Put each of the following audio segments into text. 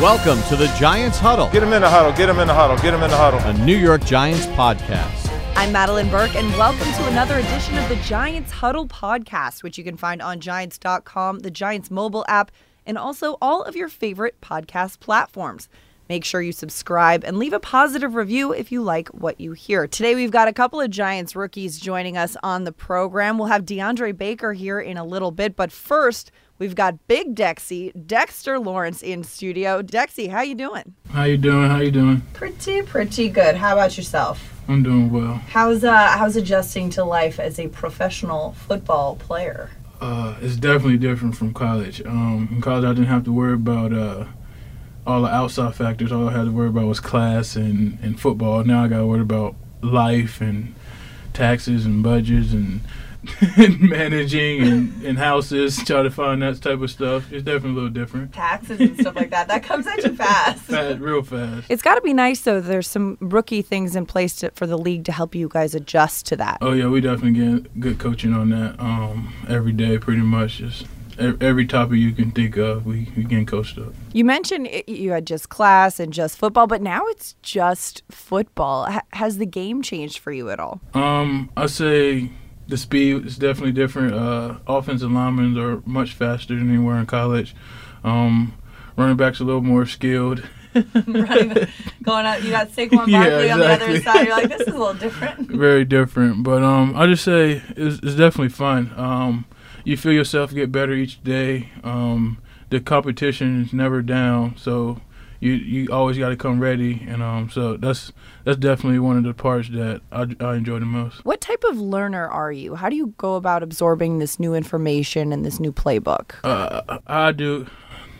Welcome to the Giants Huddle, Get him in the huddle. Get him in the huddle. Get him in the huddle. a New York Giants podcast. I'm Madelyn Burke, and welcome to another edition of the Giants Huddle podcast, which you can find on Giants.com, the Giants mobile app, and also all of your favorite podcast platforms. Make sure you subscribe and leave a positive review if you like what you hear. Today, we've got a couple of Giants rookies joining us on the program. We'll have DeAndre Baker here in a little bit, but first, we've got Big Dexy, Dexter Lawrence in studio. Dexy, how you doing? How you doing? How you doing? Pretty, pretty good. How about yourself? I'm doing well. How's uh how's adjusting to life as a professional football player? Uh, it's definitely different from college. Um, in college, I didn't have to worry about uh, all the outside factors. All I had to worry about was class and, and football. Now I got to worry about life and taxes and budgets and, and managing and, and houses, try to find that type of stuff. It's definitely a little different. Taxes and stuff like that. That comes at you fast. Fast, real fast. It's got to be nice though. There's some rookie things in place to, for the league to help you guys adjust to that. Oh yeah, we definitely get good coaching on that um, every day, pretty much. Just e- every topic you can think of, we we getting coached up. You mentioned it, you had just class and just football, but now it's just football. H- has the game changed for you at all? Um, I say the speed is definitely different. Uh, offensive linemen are much faster than they were in college. Um, running backs a little more skilled. Running, going out, you got Saquon Yeah, Barkley on the other side. You're like, this is a little different. Very different, but um, I just say it's, it's definitely fun. Um, you feel yourself get better each day. Um, the competition is never down, so you you always got to come ready, and um, so that's that's definitely one of the parts that I, I enjoy the most. What type of learner are you? How do you go about absorbing this new information and this new playbook? uh, I do,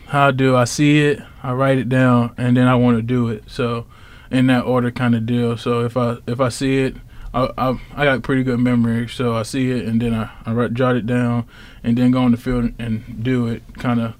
how I do. I see it, I write it down, and then I want to do it. So, in that order, kind of deal. So if I if I see it, I, I I got pretty good memory. So I see it, and then I I write, jot it down, and then go on the field and do it. Kind of,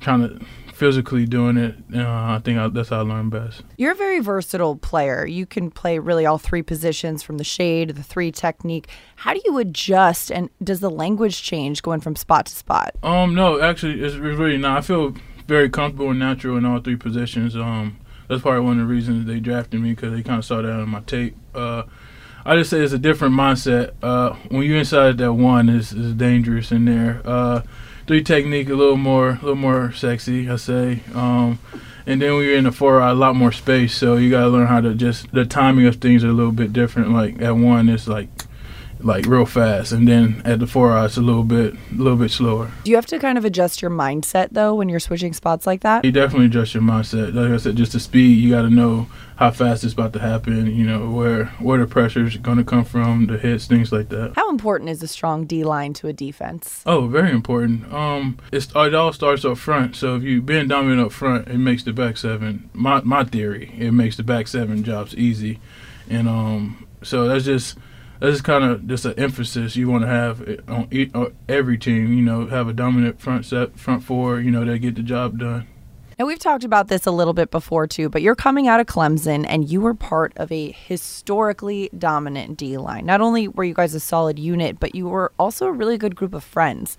kind of physically doing it. Uh, I think I, that's how I learn best. You're a very versatile player. You can play really all three positions from the shade the three technique. How do you adjust and does the language change going from spot to spot? Um, no, actually, it's, really not. I feel very comfortable and natural in all three positions. Um, that's probably one of the reasons they drafted me because they kind of saw that on my tape. Uh, I just say it's a different mindset. Uh, when you're inside that one, is is dangerous in there. Uh, three technique a little more, a little more sexy, I say. Um, and then when you're in the four, a lot more space. So you gotta learn how to just the timing of things are a little bit different. Like at one, it's like like real fast, and then at the four, it's a little bit, a little bit slower. Do you have to kind of adjust your mindset though when you're switching spots like that? You definitely adjust your mindset. Like I said, just the speed. You got to know how fast it's about to happen. You know where where the pressure's going to come from, the hits, things like that. How important is a strong D line to a defense? Oh, very important. Um, it's it all starts up front. So if you being dominant up front, it makes the back seven. My my theory, it makes the back seven jobs easy, and um, so that's just that's kind of just an emphasis you want to have eh, on, e- on every team. You know, have a dominant front set, front four. You know, that get the job done. And we've talked about this a little bit before too, but you're coming out of Clemson and you were part of a historically dominant D line. Not only were you guys a solid unit, but you were also a really good group of friends.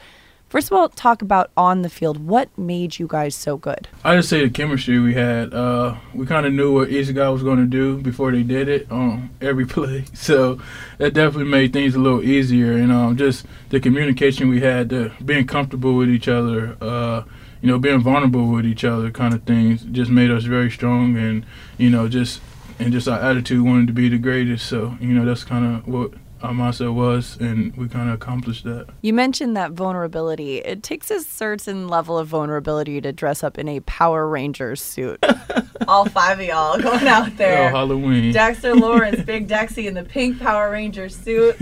First of all, talk about on the field. What made you guys so good? I just say the chemistry we had. Uh, we kind of knew what each guy was going to do before they did it on every play, so that definitely made things a little easier. And um, just the communication we had, the being comfortable with each other, uh, you know, being vulnerable with each other, kind of things, just made us very strong. And you know, just and just our attitude wanted to be the greatest. So you know, that's kind of what our mindset was, and we kind of accomplished that. You mentioned that vulnerability. It takes a certain level of vulnerability to dress up in a Power Rangers suit. All five of y'all going out Oh, there. Halloween. Dexter Lawrence, Big Dexy in the pink Power Ranger suit.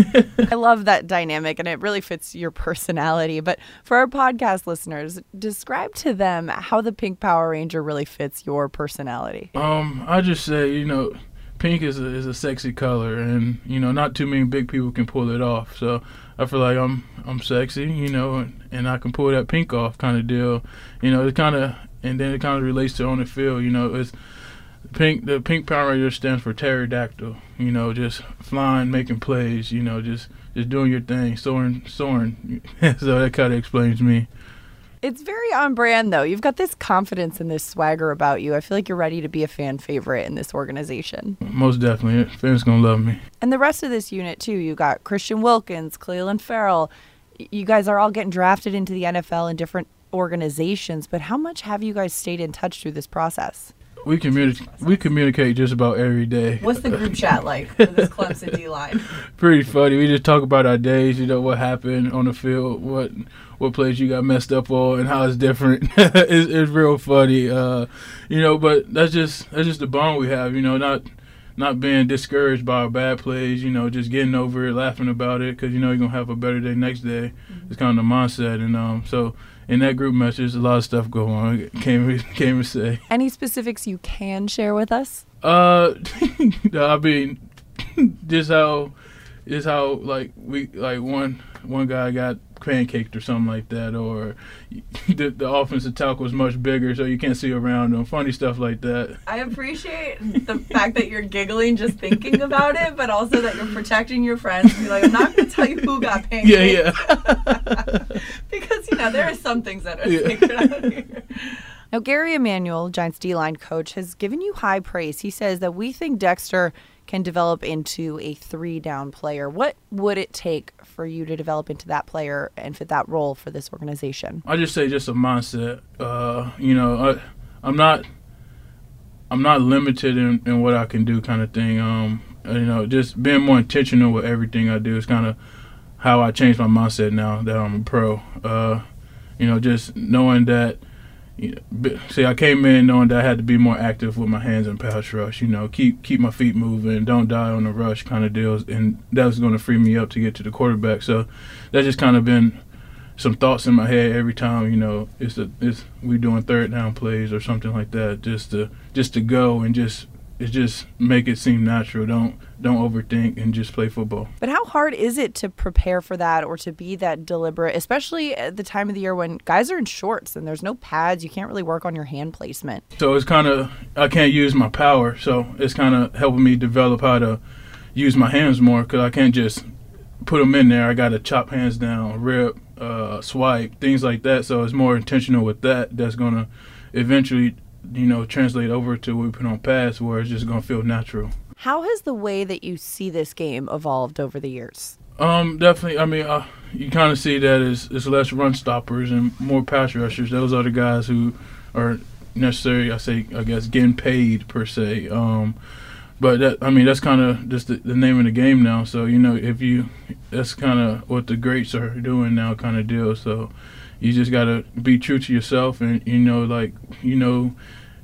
I love that dynamic and it really fits your personality. But for our podcast listeners, describe to them how the pink Power Ranger really fits your personality. Um, I just say, you know, pink is a, is a sexy color, and you know, not too many big people can pull it off. So I feel like I'm I'm sexy, you know, and, and I can pull that pink off, kind of deal. You know, it kind of and then it kind of relates to on the field. You know, it's pink. The pink Power Ranger stands for pterodactyl. You know, just flying, making plays. You know, just just doing your thing, soaring, soaring. so that kind of explains me. It's very on brand, though. You've got this confidence and this swagger about you. I feel like you're ready to be a fan favorite in this organization. Most definitely, fans gonna love me. And the rest of this unit, too. You got Christian Wilkins, Clelin Ferrell. You guys are all getting drafted into the NFL in different organizations, but how much have you guys stayed in touch through this process? We communicate. We communicate just about every day. What's the group chat like for this Clemson D line? Pretty funny. We just talk about our days. You know what happened on the field, what what plays you got messed up on, and how it's different. it's, it's real funny. Uh, you know, but that's just that's just the bond we have. You know, not not being discouraged by our bad plays. You know, just getting over it, laughing about it, because you know you're gonna have a better day next day. It's kind of the mindset, and um, so in that group message, a lot of stuff going on. Can't can't even say. Any specifics you can share with us? Uh, I mean, just how, just how like we like one one guy got pancaked or something like that, or the the offensive tackle was much bigger, so you can't see around them. Funny stuff like that. I appreciate the fact that you're giggling just thinking about it, but also that you're protecting your friends. Be like, I'm not going to tell you who got pancaked. Yeah, yeah. because you know there are some things that are Yeah. secret out here. Now, Gary Emanuel, Giants D line coach, has given you high praise. He says that we think Dexter can develop into a three down player. What would it take for you to develop into that player and fit that role for this organization? I just say just a mindset. Uh, you know, I, I'm not, I'm not limited in, in what I can do, kind of thing. Um, you know, just being more intentional with everything I do is kind of how I changed my mindset now that I'm a pro. Uh, you know, just knowing that. You know, see, I came in knowing that I had to be more active with my hands and pass rush. You know, keep keep my feet moving, don't die on the rush, kind of deals, and that was going to free me up to get to the quarterback. So, that's just kind of been some thoughts in my head every time you know it's a it's we doing third down plays or something like that just to just to go and just it just make it seem natural don't don't overthink and just play football But how hard is it to prepare for that or to be that deliberate, especially at the time of the year when guys are in shorts and there's no pads? You can't really work on your hand placement. so it's kind of i can't use my power so it's kind of helping me develop how to use my hands more because i can't just put them in there i gotta chop hands down rip uh, swipe things like that so it's more intentional with that that's gonna eventually you know translate over to what we put on pass where it's just gonna feel natural How has the way that you see this game evolved over the years? Um, definitely. I mean, uh, you kind of see that as it's less run stoppers and more pass rushers. Those are the guys who are necessary. I say, I guess, getting paid per se. Um, but that, I mean, that's kind of just the, the name of the game now. So you know, if you, that's kind of what the greats are doing now, kind of deal. So you just gotta be true to yourself, and you know, like you know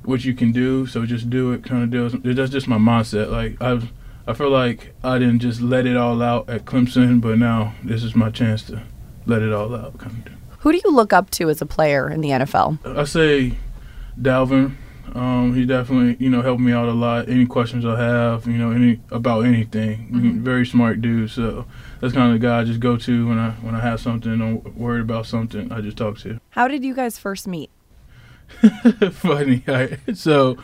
what you can do. So just do it, kind of deal. That's just my mindset. Like I've. I feel like I didn't just let it all out at Clemson, but now this is my chance to let it all out. Kind of thing. Who do you look up to as a player in the NFL? I say Dalvin. Um, he definitely, you know, helped me out a lot. Any questions I have, you know, any about anything. Very smart dude. So that's kind of the guy I just go to when I when I have something, I'm worried about something. I just talk to. How did you guys first meet? Funny. I, so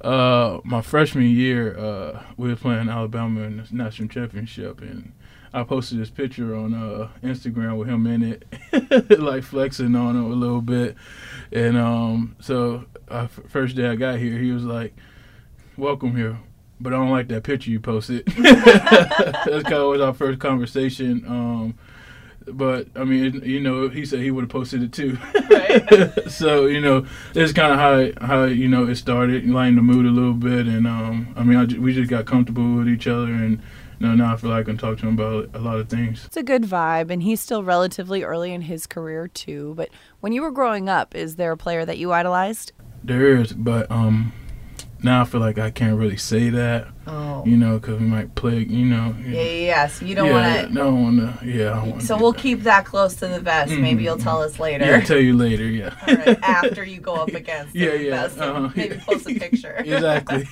uh, my freshman year, uh, we were playing Alabama in the national championship, and I posted this picture on uh, Instagram with him in it, like flexing on him a little bit. And um, so uh, first day I got here, he was like, "Welcome here." But I don't like that picture you posted. That's kind of was our first conversation. Um, but I mean, you know, he said he would have posted it too. so you know, it's kind of how how you know it started, lighten the mood a little bit, and um, I mean, I we just got comfortable with each other, and you know, now I feel like I can talk to him about a lot of things. It's a good vibe, and he's still relatively early in his career, too. But when you were growing up, is there a player that you idolized? There is, but um, now I feel like I can't really say that, Oh. you know, because we might play, you know. Yeah, yeah, yeah. So you don't yeah, want don't want to. Yeah, I wanna So we'll that. keep that close to the vest. Maybe Mhm. you'll tell us later. Yeah, I'll tell you later. Yeah. All right, after you go up against Yeah, the yeah, vest, uh-huh. maybe post a picture. exactly.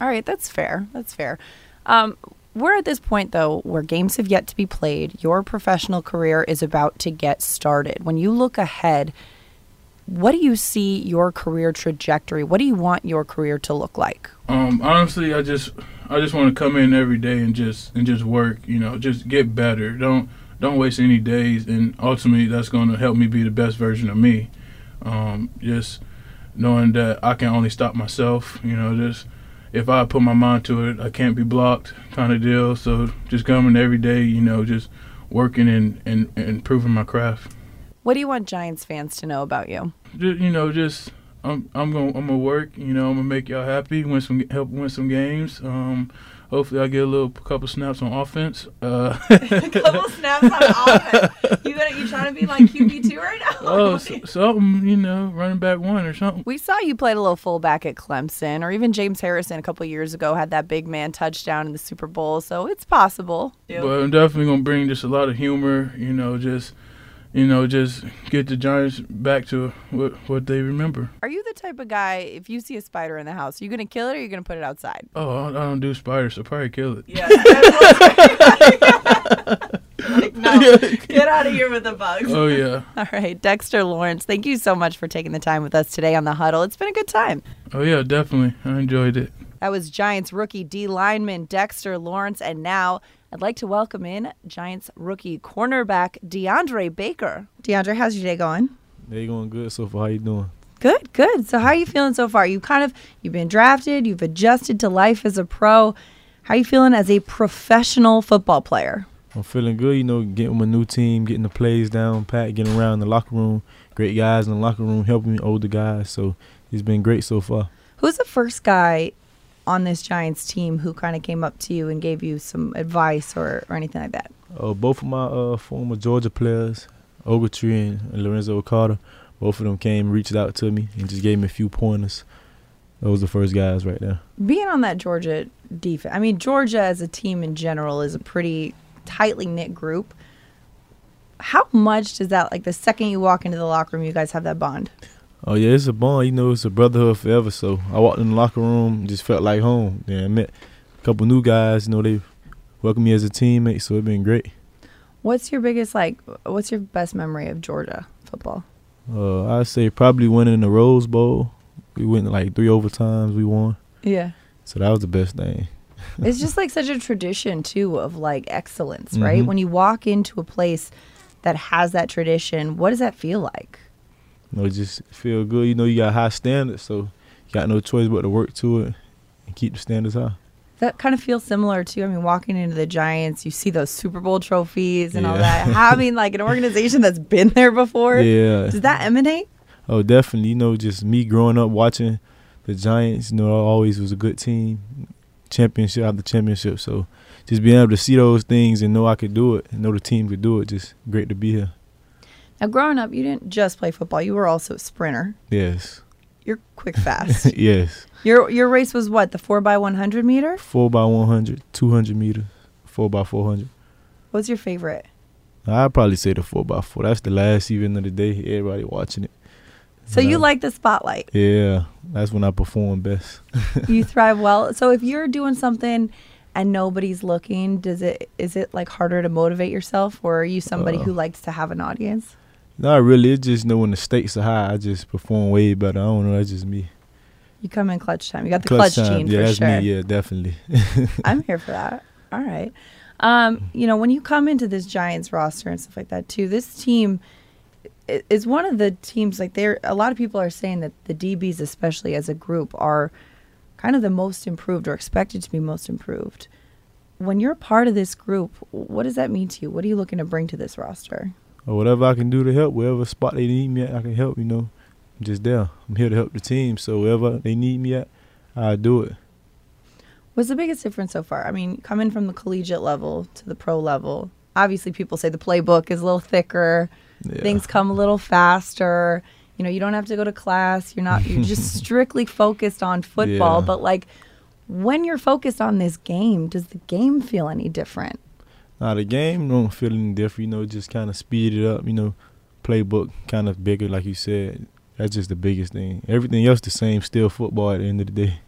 All right, that's fair. That's fair. Um, we're at this point, though, where games have yet to be played. Your professional career is about to get started. When you look ahead, what do you see your career trajectory? What do you want your career to look like? Um, honestly, I just I just want to come in every day and just and just work. You know, just get better. Don't don't waste any days, and ultimately that's going to help me be the best version of me. Um, just knowing that I can only stop myself, you know, just if I put my mind to it, I can't be blocked, kind of deal. So just coming every day, you know, just working and and, and improving my craft. What do you want Giants fans to know about you? Just, you know, just I'm I'm gonna I'm gonna work. You know, I'm gonna make y'all happy. Win some help win some games. Um, hopefully, I get a little couple snaps on offense. Uh, couple snaps on offense. You gonna you trying to be like QB two right now? oh, s- something you know, running back one or something. We saw you played a little fullback at Clemson, or even James Harrison a couple years ago had that big man touchdown in the Super Bowl, so it's possible. But I'm definitely gonna bring just a lot of humor. You know, just you know, just get the Giants back to what what they remember. Are you the type of guy if you see a spider in the house, are you gonna kill it or are you gonna put it outside? Oh, I I don't do spiders, so probably kill it. Yeah. like, no, get out of here with the bugs. Oh yeah. All right, Dexter Lawrence, thank you so much for taking the time with us today on the huddle. It's been a good time. Oh yeah, definitely. I enjoyed it. That was Giants rookie D lineman Dexter Lawrence. And now I'd like to welcome in Giants rookie cornerback DeAndre Baker. DeAndre, how's your day going? They going good so far. How you doing? Good, good. So how are you feeling so far? You kind of you've been drafted, you've adjusted to life as a pro. How are you feeling as a professional football player? I'm feeling good. You know, getting with a new team, getting the plays down, pat, getting around the locker room. Great guys in the locker room, helping me, older guys. So it's been great so far. Who's the first guy on this Giants team who kind of came up to you and gave you some advice or, or anything like that? Uh, both of my uh, former Georgia players, Ogletree and, and Lorenzo Carter, both of them came, reached out to me, and just gave me a few pointers. Those are the first guys right there. Being on that Georgia defense, I mean, Georgia as a team in general is a pretty tightly knit group. How much does that, like, the second you walk into the locker room, you guys have that bond? Oh yeah, it's a bond. You know, it's a brotherhood forever. So I walked in the locker room, just felt like home. Then I met a couple new guys. You know, they welcomed me as a teammate. So it's been great. What's your biggest, like, what's your best memory of Georgia football? Uh, I'd say probably winning the Rose Bowl. We went like three overtimes. We won, Yeah. so that was the best thing. it's just like such a tradition, too, of like excellence, right? Mhm. When you walk into a place that has that tradition, what does that feel like? You know, just feel good. You know, you got high standards, so you got no choice but to work to it and keep the standards high. That kind of feels similar too. I mean, walking into the Giants, you see those Super Bowl trophies and all that. Having like an organization that's been there before. Yeah. Does that emanate? Oh, definitely. You know, just me growing up watching the Giants. You know, always was a good team, championship after championship. So just being able to see those things and know I could do it, and know the team could do it, just great to be here. Now, growing up, you didn't just play football, you were also a sprinter. Yes. You're quick, fast. yes. your your race was what, the 4 by 100 meter? Four by 100, 200 meters, four by 400. What's your favorite? I'd probably say the four by four. That's the last event of the day. Everybody watching it. So you like the spotlight. Yeah, that's when I perform best. you thrive well. So if you're doing something and nobody's looking, does it is it like harder to motivate yourself or are you somebody Uh, who likes to have an audience? Not really. It's just know when the stakes are high, I just perform way better. I don't know. That's just me. You come in clutch time. You got the clutch, time. gene Yeah, for that's sure. me. Yeah, definitely. I'm here for that. All right. Um, you know, when you come into this Giants roster and stuff like that too, this team is one of the teams like there a lot of people are saying that the DBs especially as a group are kind of the most improved or expected to be most improved. When you're a part of this group, what does that mean to you? What are you looking to bring to this roster? Or whatever I can do to help, wherever spot they need me at, I can help. You know, I'm just there. I'm here to help the team. So wherever they need me at, I do it. What's the biggest difference so far? I mean, coming from the collegiate level to the pro level, obviously people say the playbook is a little thicker. Yeah. things come a little faster you know you don't have to go to class you're not you're just strictly focused on football Yeah. but like when you're focused on this game does the game feel any different Now the game don't feel any different. You know, just kind of speed it up. You know, playbook kind of bigger, like you said. That's just the biggest thing. Everything else the same. Still football at the end of the day.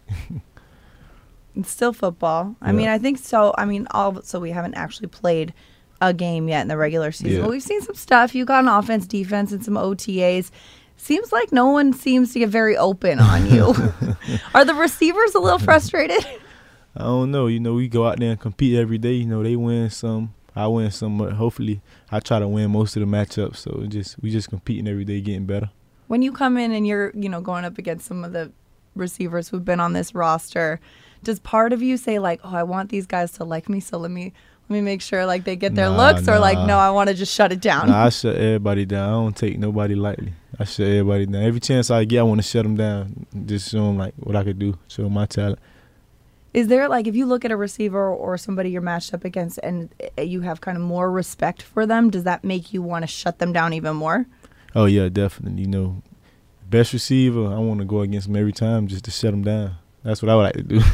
it's still football i Yeah. mean i think so i mean all so we haven't actually played a game yet in the regular season Yeah. but we've seen some stuff you got an offense defense and some otas seems like no one seems to get very open on you are the receivers a little frustrated I don't know. You know, we go out there and compete every day. You know, they win some, I win some. but Hopefully, I try to win most of the matchups. So just we just competing every day, getting better. When you come in and you're, you know, going up against some of the receivers who've been on this roster, does part of you say like, "Oh, I want these guys to like me, so let me let me make sure like they get their Nah, looks," or like, "No, I want to just shut it down." Nah, I shut everybody down. I don't take nobody lightly. I shut everybody down. Every chance I get, I want to shut them down. Just show them like what I could do. Show 'em my talent. Is there like if you look at a receiver or somebody you're matched up against and uh, you have kind of more respect for them, does that make you want to shut them down even more? Oh yeah, definitely. You know, best receiver. I want to go against them every time just to shut them down. That's what I would like to do.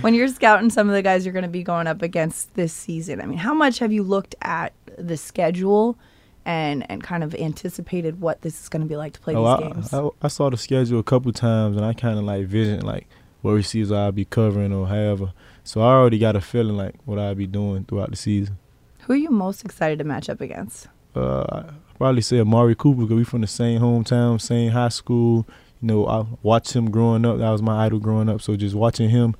When you're scouting some of the guys you're going to be going up against this season, I mean, how much have you looked at the schedule and and kind of anticipated what this is going to be like to play oh, these I, games? I, I saw the schedule a couple times and I kind of like vision like what receivers I'll be covering or however. So I already got a feeling like what I'll be doing throughout the season. Who are you most excited to match up against? uh, I probably say Amari Cooper because we from the same hometown, same high school. You know, I watched him growing up. That was my idol growing up. So just watching him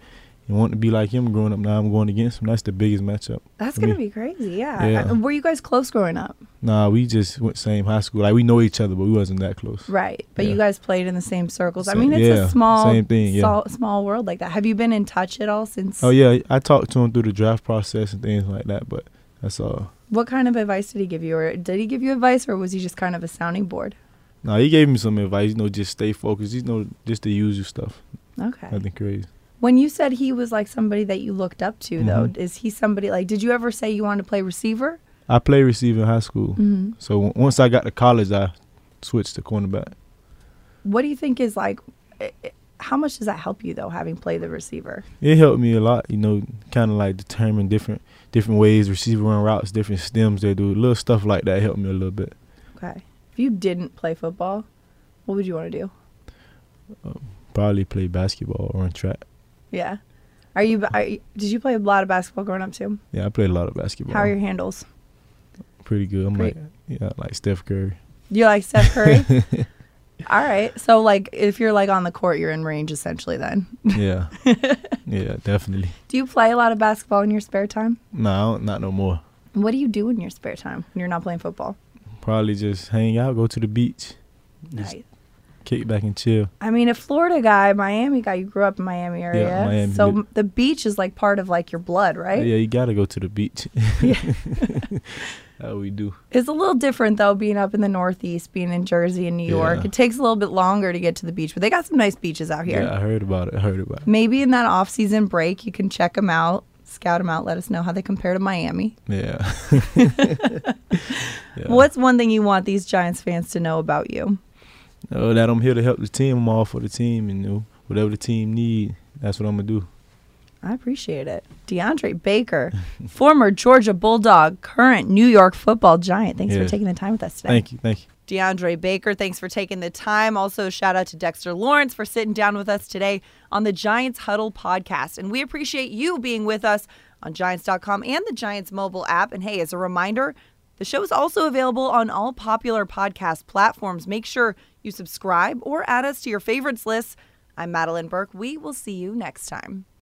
and wanting to be like him growing up. Now I'm going against him. That's the biggest matchup. That's going to me. be crazy. Yeah. Yeah. Uh, Were you guys close growing up? Nah, we just went same high school. Like we know each other, but we wasn't that close. Right. But you guys played in the same circles. I Same- mean, it's yeah, a small same thing, yeah. small, small world like that. Have you been in touch at all since Oh yeah, I talked to him through the draft process and things like that. But that's all. What kind of advice did he give you or did he give you advice or was he just kind of a sounding board? Nah, he gave me some advice. You know, just stay focused. You know, just the usual stuff. Okay. Nothing crazy. When you said he was like somebody that you looked up to, though, Mhm. is he somebody like? Did you ever say you wanted to play receiver? I played receiver in high school. Mm-hmm. So w- once I got to college, I switched to cornerback. What do you think is like? eh, eh, How much does that help you though, having played the receiver? It helped me a lot, you know, kind of like determine different different ways receiver run routes, different stems they do, little stuff like that helped me a little bit. Okay. If you didn't play football, what would you want to do? Probably play basketball or run track. Yeah. Are you? Are you did you play a lot of basketball growing up too? Yeah, I played a lot of basketball. How are your handles? Pretty good. I'm Great. like yeah, like Steph Curry. You like Steph Curry? All right. So like, if you're like on the court, you're in range essentially. Then, Yeah, yeah, definitely. do you play a lot of basketball in your spare time? No, don't- no more. What do you do in your spare time when you're not playing football? Probably just hang out, go to the beach, just Nice. Kick back and chill. I mean, a Florida guy, Miami guy, you grew up in Miami area, Miami, so yeah. the beach is like part of like your blood, right? Yeah, you gotta go to the beach. Yeah. How we do. It's a little different though, being up in the Northeast, being in Jersey and New York. Yeah. It takes a little bit longer to get to the beach, but they got some nice beaches out here. Yeah, I heard about it. I heard about it. Maybe in that off-season break, you can check them out, scout them out, let us know how they compare to Miami. Yeah. yeah. What's one thing you want these Giants fans to know about you? Oh, that I'm here to help the team. I'm all for the team, and you know, whatever the team need, that's what I'm gonna do. I appreciate it. DeAndre Baker, former Georgia Bulldog, current New York football giant. Thanks for taking the time with us today. Thank you, thank you. DeAndre Baker, thanks for taking the time. Also, shout out to Dexter Lawrence for sitting down with us today on the Giants Huddle podcast. And we appreciate you being with us on Giants.com and the Giants mobile app. And hey, as a reminder, the show is also available on all popular podcast platforms. Make sure you subscribe or add us to your favorites list. I'm Madelyn Burke. We will see you next time.